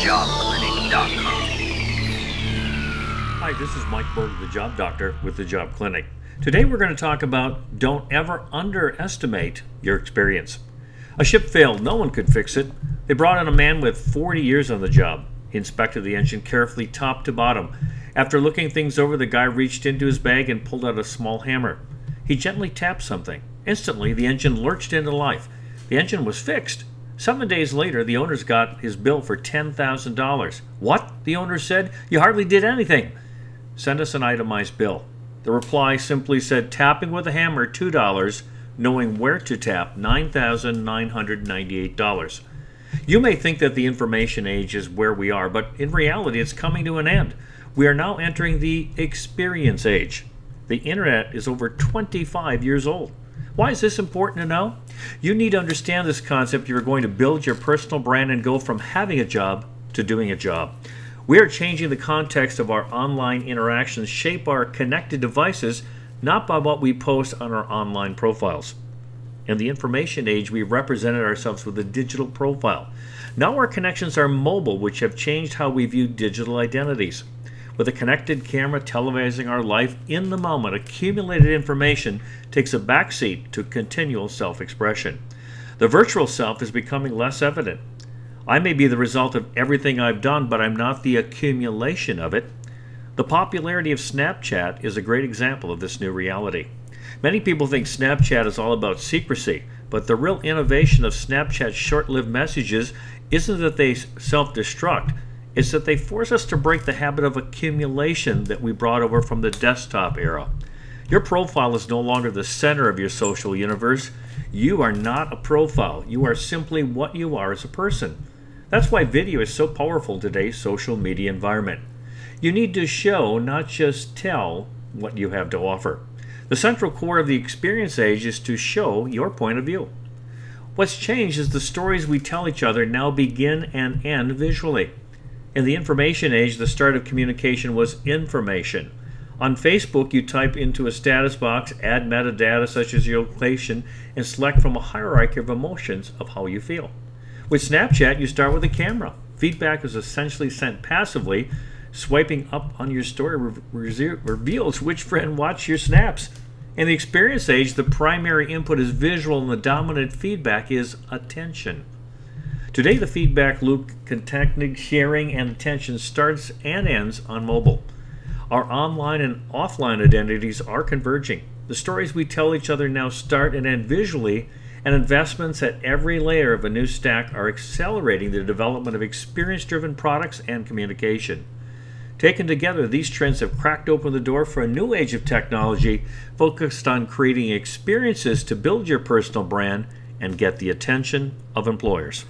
thejobclinic.com. Hi, this is Mike Berg, the Job Doctor with the Job Clinic. Today we're going to talk about don't ever underestimate your experience. A ship failed, no one could fix it. They brought in a man with 40 years on the job. He inspected the engine carefully, top to bottom. After looking things over, the guy reached into his bag and pulled out a small hammer. He gently tapped something. Instantly, the engine lurched into life. The engine was fixed. Seven days later, the owners got his bill for $10,000. What? The owner said. You hardly did anything. Send us an itemized bill. The reply simply said tapping with a hammer, $2, knowing where to tap, $9,998. You may think that the information age is where we are, but in reality, it's coming to an end. We are now entering the experience age. The internet is over 25 years old. Why is this important to know? You need to understand this concept if you're going to build your personal brand and go from having a job to doing a job. We are changing the context of our online interactions, shape our connected devices, not by what we post on our online profiles. In the information age, we represented ourselves with a digital profile. Now our connections are mobile, which have changed how we view digital identities. With a connected camera televising our life in the moment, accumulated information takes a backseat to continual self expression. The virtual self is becoming less evident. I may be the result of everything I've done, but I'm not the accumulation of it. The popularity of Snapchat is a great example of this new reality. Many people think Snapchat is all about secrecy, but the real innovation of Snapchat's short lived messages isn't that they self destruct, it's that they force us to break the habit of accumulation that we brought over from the desktop era. Your profile is no longer the center of your social universe. You are not a profile, you are simply what you are as a person. That's why video is so powerful in today's social media environment. You need to show, not just tell, what you have to offer. The central core of the experience age is to show your point of view. What's changed is the stories we tell each other now begin and end visually. In the information age, the start of communication was information. On Facebook, you type into a status box, add metadata such as your location, and select from a hierarchy of emotions of how you feel. With Snapchat, you start with a camera. Feedback is essentially sent passively. Swiping up on your story re- reveals which friend watched your snaps. In the experience age, the primary input is visual and the dominant feedback is attention. Today, the feedback loop, contacting, sharing, and attention starts and ends on mobile. Our online and offline identities are converging. The stories we tell each other now start and end visually, and investments at every layer of a new stack are accelerating the development of experience driven products and communication. Taken together, these trends have cracked open the door for a new age of technology focused on creating experiences to build your personal brand and get the attention of employers.